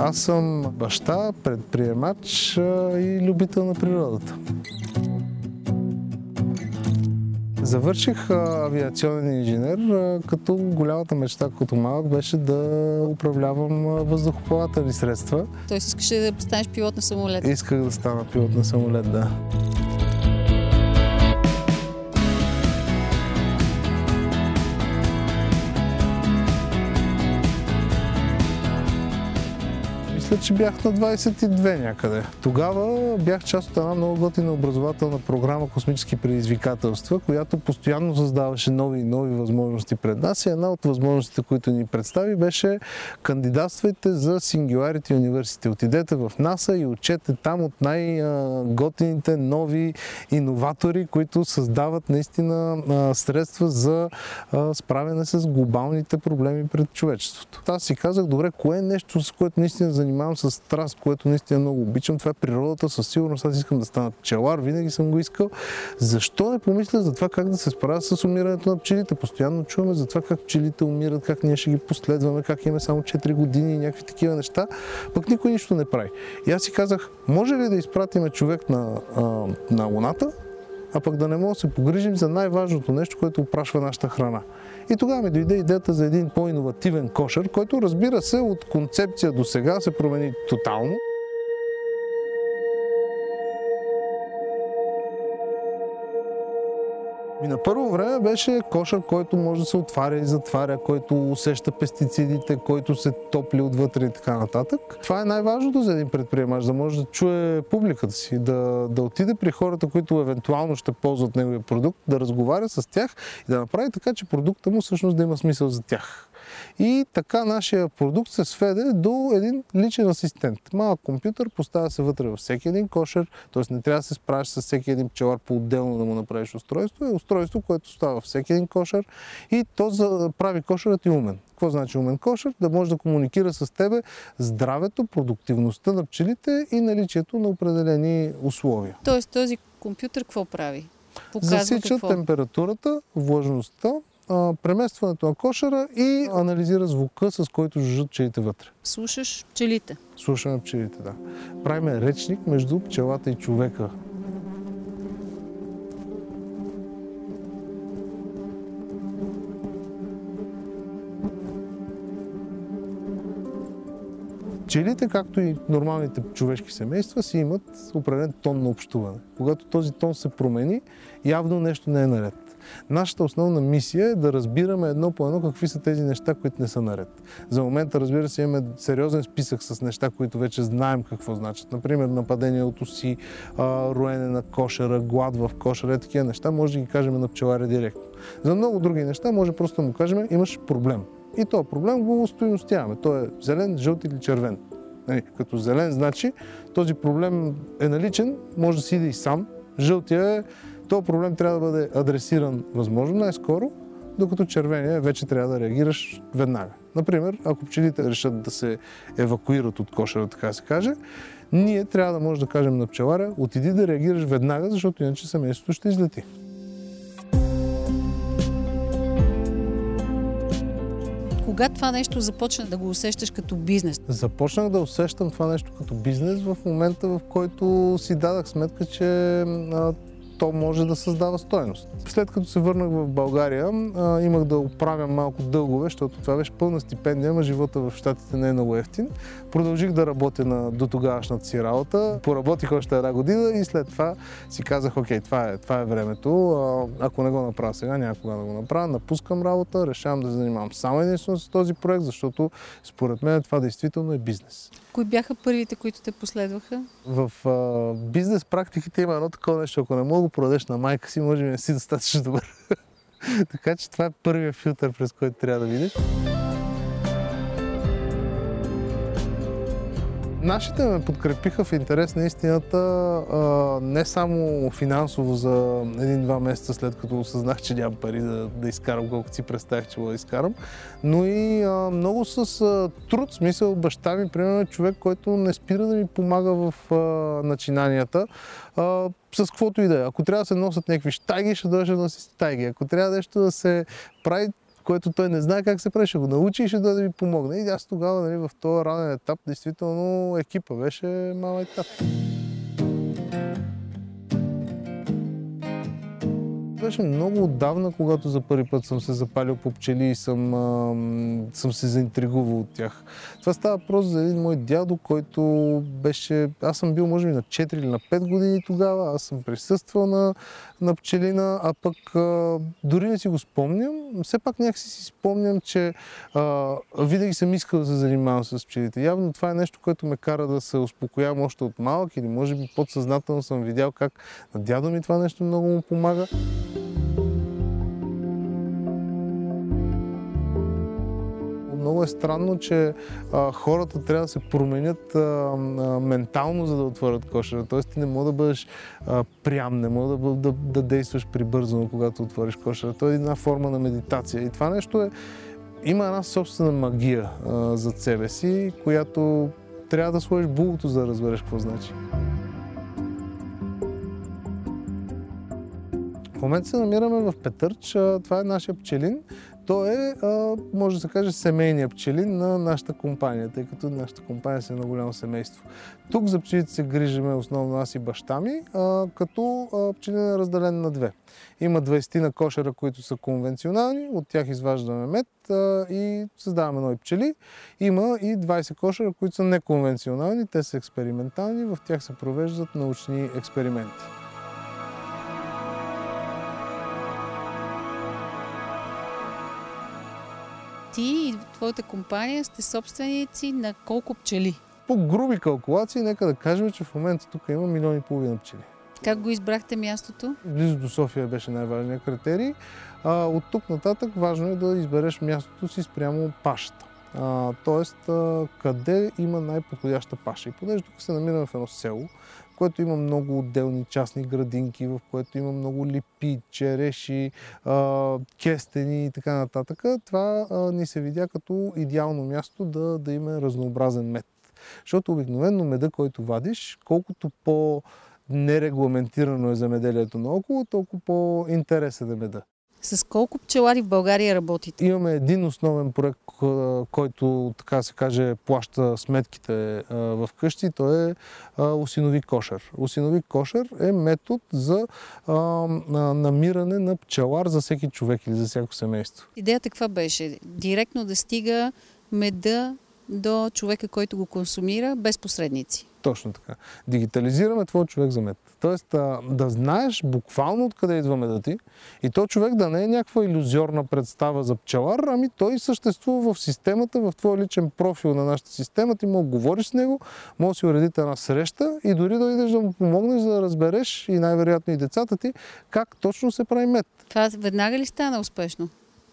Аз съм баща, предприемач и любител на природата. Завърших авиационен инженер, като голямата мечта като малък беше да управлявам въздухоплавателни средства. Тоест искаше да станеш пилот на самолет? Исках да стана пилот на самолет, да. Мисля, че бях на 22 някъде. Тогава бях част от една много готина образователна програма Космически предизвикателства, която постоянно създаваше нови и нови възможности пред нас. И една от възможностите, които ни представи, беше кандидатствайте за Singularity University. Отидете в НАСА и учете там от най-готините нови иноватори, които създават наистина средства за справяне с глобалните проблеми пред човечеството. Аз си казах, добре, кое е нещо, с което наистина занимавам занимавам с страст, което наистина много обичам. Това е природата. Със сигурност аз искам да стана пчелар. Винаги съм го искал. Защо не помисля за това как да се справя с умирането на пчелите? Постоянно чуваме за това как пчелите умират, как ние ще ги последваме, как имаме само 4 години и някакви такива неща. Пък никой нищо не прави. И аз си казах, може ли да изпратиме човек на, на Луната, а пък да не можем да се погрижим за най-важното нещо, което опрашва нашата храна. И тогава ми дойде идеята за един по-инновативен кошер, който разбира се от концепция до сега се промени тотално. И на първо време беше кошер, който може да се отваря и затваря, който усеща пестицидите, който се топли отвътре и така нататък. Това е най-важното за един предприемач, да може да чуе публиката си, да, да отиде при хората, които евентуално ще ползват неговия продукт, да разговаря с тях и да направи така, че продукта му всъщност да има смисъл за тях. И така нашия продукт се сведе до един личен асистент. Малък компютър поставя се вътре във всеки един кошер, т.е. не трябва да се справиш с всеки един пчелар по-отделно да му направиш устройство. Е устройство, което става във всеки един кошер и то прави кошерът и умен. Какво значи умен кошер? Да може да комуникира с тебе здравето, продуктивността на пчелите и наличието на определени условия. Тоест този компютър какво прави? Показва Засича какво? температурата, влажността, преместването на кошера и анализира звука, с който жужжат пчелите вътре. Слушаш пчелите? Слушаме пчелите, да. Правиме речник между пчелата и човека. Пчелите, както и нормалните човешки семейства, си имат определен тон на общуване. Когато този тон се промени, явно нещо не е наред. Нашата основна мисия е да разбираме едно по едно какви са тези неща, които не са наред. За момента, разбира се, имаме сериозен списък с неща, които вече знаем какво значат. Например, нападение от оси, роене на кошера, глад в кошера, такива неща, може да ги кажем на пчеларя директно. За много други неща може просто да му кажем, имаш проблем. И този проблем го стоиностяваме. Той е зелен, жълт или червен. Нали, като зелен значи този проблем е наличен, може да си иде и сам. Жълтия е този проблем трябва да бъде адресиран възможно най-скоро, докато червения вече трябва да реагираш веднага. Например, ако пчелите решат да се евакуират от кошера, така се каже, ние трябва да може да кажем на пчеларя, отиди да реагираш веднага, защото иначе семейството ще излети. Кога това нещо започна да го усещаш като бизнес? Започнах да усещам това нещо като бизнес в момента, в който си дадах сметка, че то може да създава стоеност. След като се върнах в България, имах да оправям малко дългове, защото това беше пълна стипендия, но живота в Штатите не е много ефтин. Продължих да работя на до тогавашната си работа. Поработих още една година и след това си казах, окей, това е, това е времето. Ако не го направя сега, някога да го направя. Напускам работа, решавам да се занимавам само единствено с този проект, защото според мен това действително е бизнес. Кои бяха първите, които те последваха? В а, бизнес практиките има едно такова нещо. Ако не мога го продадеш на майка си, може би не си достатъчно добър. така че това е първият филтър, през който трябва да видиш. Нашите ме подкрепиха в интерес на истината не само финансово за един-два месеца след като осъзнах, че нямам пари да, да изкарам колкото си представях, че да изкарам, но и много с труд, смисъл баща ми, примерно човек, който не спира да ми помага в начинанията, с каквото и да е. Ако трябва да се носят някакви штайги, ще дойде да си стайги. Ако трябва нещо да се прави което той не знае как се прави, ще го научи и ще дойде да ми помогне. И аз тогава нали, в този ранен етап, действително екипа беше мама етап. беше много отдавна, когато за първи път съм се запалил по пчели и съм, а, съм се заинтригувал от тях. Това става въпрос за един мой дядо, който беше... Аз съм бил може би на 4 или на 5 години тогава, аз съм присъствал на, на пчелина, а пък а, дори не си го спомням. Все пак някакси си спомням, че а, винаги съм искал да се занимавам с пчелите. Явно това е нещо, което ме кара да се успокоявам още от малък или може би подсъзнателно съм видял как на дядо ми това нещо много му помага. Много е странно, че а, хората трябва да се променят а, а, ментално, за да отворят кошера. Тоест ти не може да бъдеш а, прям, не може да, да, да действаш прибързано, когато отвориш кошера. То е една форма на медитация. И това нещо е... Има една собствена магия а, зад себе си, която трябва да сложиш булото, за да разбереш какво значи. В момента се намираме в Петърч. Това е нашия пчелин. Той е, може да се каже, семейния пчелин на нашата компания, тъй като нашата компания е едно голямо семейство. Тук за пчелите се грижиме основно аз и баща ми, като пчелин е разделен на две. Има 20 на кошера, които са конвенционални, от тях изваждаме мед и създаваме нови пчели. Има и 20 кошера, които са неконвенционални, те са експериментални, в тях се провеждат научни експерименти. Ти и твоята компания сте собственици на колко пчели? По груби калкулации, нека да кажем, че в момента тук има милиони и половина пчели. Как го избрахте мястото? Близо до София беше най-важният критерий. От тук нататък важно е да избереш мястото си спрямо пашата. А, тоест, а, къде има най-подходяща паша. И понеже тук се намираме в едно село, което има много отделни частни градинки, в което има много липи, череши, кестени и така нататък. Това ни се видя като идеално място да, да има разнообразен мед. Защото обикновено меда, който вадиш, колкото по нерегламентирано е земеделието наоколо, толкова по-интересен е меда. С колко пчелари в България работите? Имаме един основен проект, който, така се каже, плаща сметките в къщи. Той е осинови кошер. Осинови кошер е метод за намиране на пчелар за всеки човек или за всяко семейство. Идеята каква беше? Директно да стига меда до човека, който го консумира, без посредници. Точно така. Дигитализираме твой човек за мед. Тоест да знаеш буквално откъде идва меда ти и то човек да не е някаква иллюзорна представа за пчелар, ами той съществува в системата, в твой личен профил на нашата система, ти мога да говориш с него, може да си уредите една среща и дори да идеш да му помогнеш, за да разбереш и най-вероятно и децата ти как точно се прави мед. Това веднага ли стана успешно?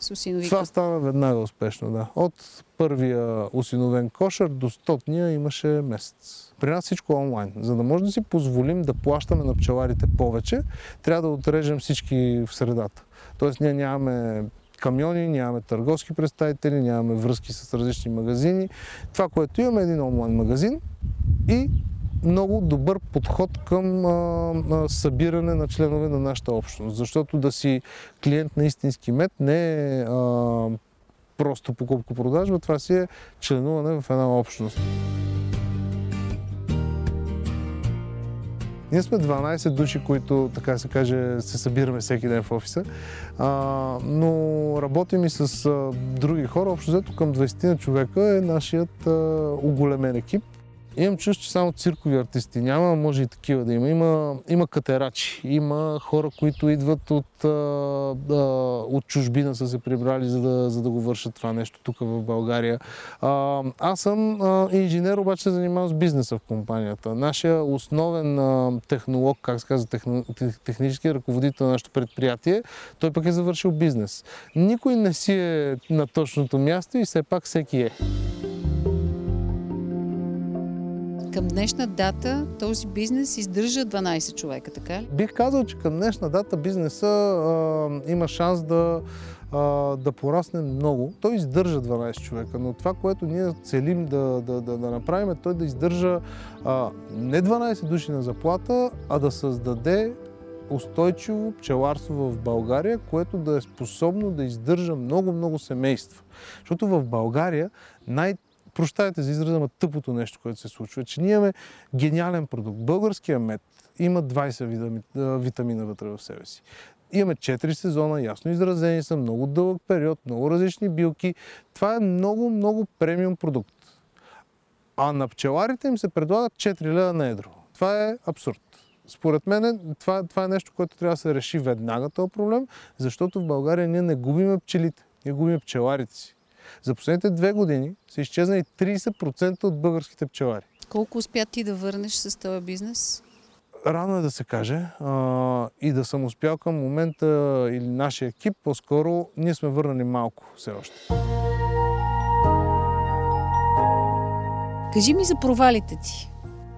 С осиновика? Това стана веднага успешно, да. От първия осиновен кошер до стотния имаше месец. При нас всичко онлайн. За да може да си позволим да плащаме на пчеларите повече, трябва да отрежем всички в средата. Тоест ние нямаме камиони, нямаме търговски представители, нямаме връзки с различни магазини. Това, което имаме е един онлайн магазин и много добър подход към а, събиране на членове на нашата общност. Защото да си клиент на истински мед не е а, просто покупко-продажба, това си е членуване в една общност. Ние сме 12 души, които, така се каже, се събираме всеки ден в офиса, а, но работим и с а, други хора. Общо взето към 20 на човека е нашият а, оголемен екип. Имам чувство, че само циркови артисти няма, може и такива да има. Има, има катерачи, има хора, които идват от, а, а, от чужбина, са се прибрали, за да, за да го вършат това нещо тук в България. А, аз съм а, инженер, обаче се занимавам с бизнеса в компанията. Нашия основен а, технолог, как се казва, техно, технически ръководител на нашето предприятие, той пък е завършил бизнес. Никой не си е на точното място и все пак всеки е. Към днешна дата този бизнес издържа 12 човека, така ли? Бих казал, че към днешна дата бизнеса а, има шанс да, а, да порасне много. Той издържа 12 човека, но това, което ние целим да, да, да, да направим е той да издържа а, не 12 души на заплата, а да създаде устойчиво пчеларство в България, което да е способно да издържа много-много семейства. Защото в България най- прощайте за израза, на тъпото нещо, което се случва, че ние имаме гениален продукт. Българския мед има 20 вида витамина вътре в себе си. Имаме 4 сезона, ясно изразени са, много дълъг период, много различни билки. Това е много, много премиум продукт. А на пчеларите им се предлагат 4 лева на едро. Това е абсурд. Според мен това, това е нещо, което трябва да се реши веднага този проблем, защото в България ние не губиме пчелите, ние губиме пчеларите си. За последните две години са изчезнали 30% от българските пчелари. Колко успя ти да върнеш с този бизнес? Рано е да се каже а, и да съм успял към момента или нашия екип, по-скоро ние сме върнали малко все още. Кажи ми за провалите ти.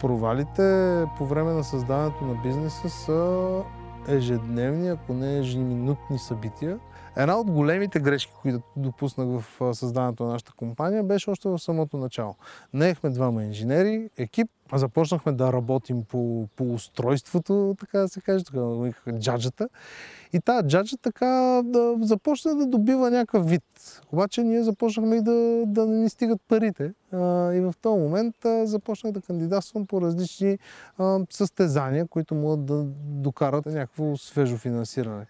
Провалите по време на създаването на бизнеса са ежедневни, ако не ежеминутни събития. Една от големите грешки, които допуснах в създаването на нашата компания, беше още в самото начало. Наехме двама инженери, екип, започнахме да работим по, по устройството, така да се каже, така да джаджата. И тази джаджа така да започна да добива някакъв вид. Обаче ние започнахме и да, да не ни стигат парите. И в този момент започнах да кандидатствам по различни състезания, които могат да докарат някакво свежо финансиране.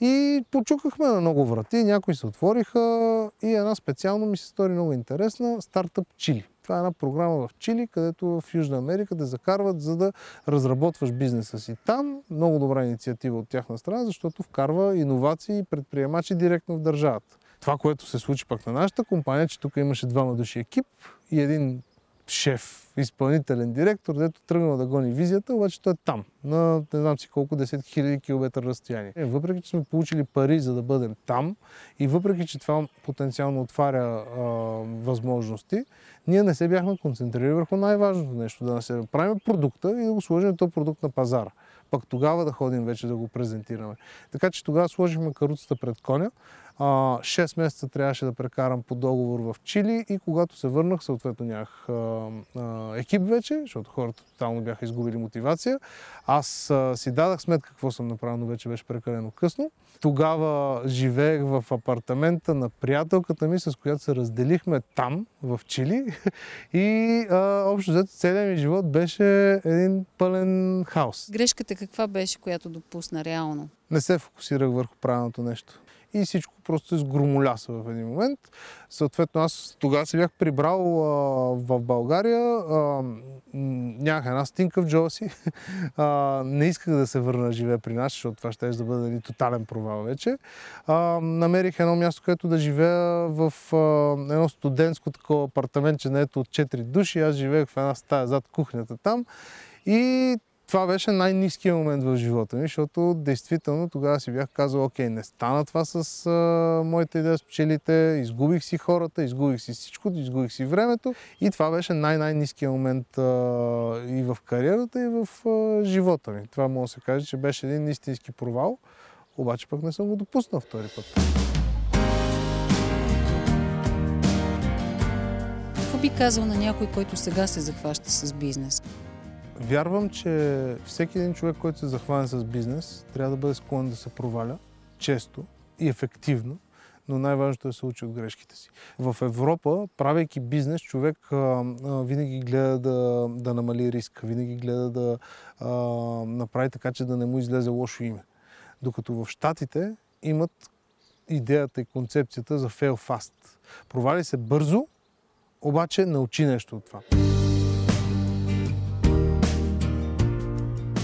И почукахме на много врати, някои се отвориха и една специално ми се стори много интересна стартъп Чили. Това е една програма в Чили, където в Южна Америка да закарват, за да разработваш бизнеса си там. Много добра инициатива от тяхна страна, защото вкарва иновации и предприемачи директно в държавата. Това, което се случи пак на нашата компания, че тук имаше двама души екип и един шеф, изпълнителен директор, дето тръгнал да гони визията, обаче той е там, на не знам си колко 10 000 км разстояние. Е, въпреки, че сме получили пари за да бъдем там и въпреки, че това потенциално отваря а, възможности, ние не се бяхме концентрирали върху най-важното нещо, да се правим продукта и да го сложим този продукт на пазара. Пък тогава да ходим вече да го презентираме. Така че тогава сложихме каруцата пред коня, 6 месеца трябваше да прекарам по договор в Чили и когато се върнах, съответно нямах екип вече, защото хората тотално бяха изгубили мотивация. Аз си дадах сметка какво съм направил, но вече беше прекалено късно. Тогава живеех в апартамента на приятелката ми, с която се разделихме там, в Чили. И а, общо взето целият ми живот беше един пълен хаос. Грешката каква беше, която допусна реално? Не се фокусирах върху правилното нещо и всичко просто сгромоляса в един момент. Съответно, аз тогава се бях прибрал в България, нямах една стинка в джоба си, а, не исках да се върна живея при нас, защото това ще да бъде тотален провал вече. Намерих едно място, където да живея в едно студентско такова апартаментче, ето от 4 души, аз живеех в една стая зад кухнята там и това беше най-низкият момент в живота ми, защото действително тогава си бях казал, окей, не стана това с а, моята идея с пчелите, изгубих си хората, изгубих си всичко, изгубих си времето и това беше най-най-низкият момент а, и в кариерата, и в а, живота ми. Това мога да се каже, че беше един истински провал, обаче пък не съм го допуснал втори път. Какво би казал на някой, който сега се захваща с бизнес? Вярвам, че всеки един човек, който се захване с бизнес, трябва да бъде склонен да се проваля често и ефективно, но най-важното е да се учи от грешките си. В Европа, правейки бизнес, човек а, а, винаги гледа да, да намали риск, винаги гледа да а, направи така, че да не му излезе лошо име. Докато в Штатите имат идеята и концепцията за fail fast. Провали се бързо, обаче научи нещо от това.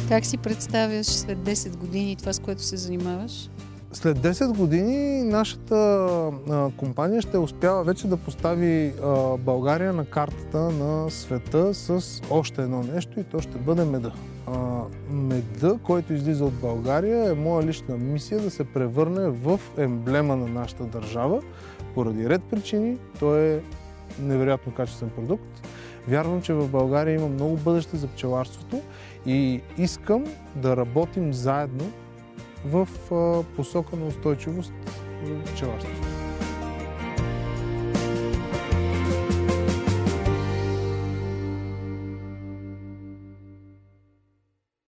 Как си представяш след 10 години това, с което се занимаваш? След 10 години нашата компания ще успява вече да постави България на картата на света с още едно нещо и то ще бъде меда. Меда, който излиза от България, е моя лична мисия да се превърне в емблема на нашата държава. Поради ред причини, той е невероятно качествен продукт. Вярвам, че в България има много бъдеще за пчеларството и искам да работим заедно в посока на устойчивост в пчеларството.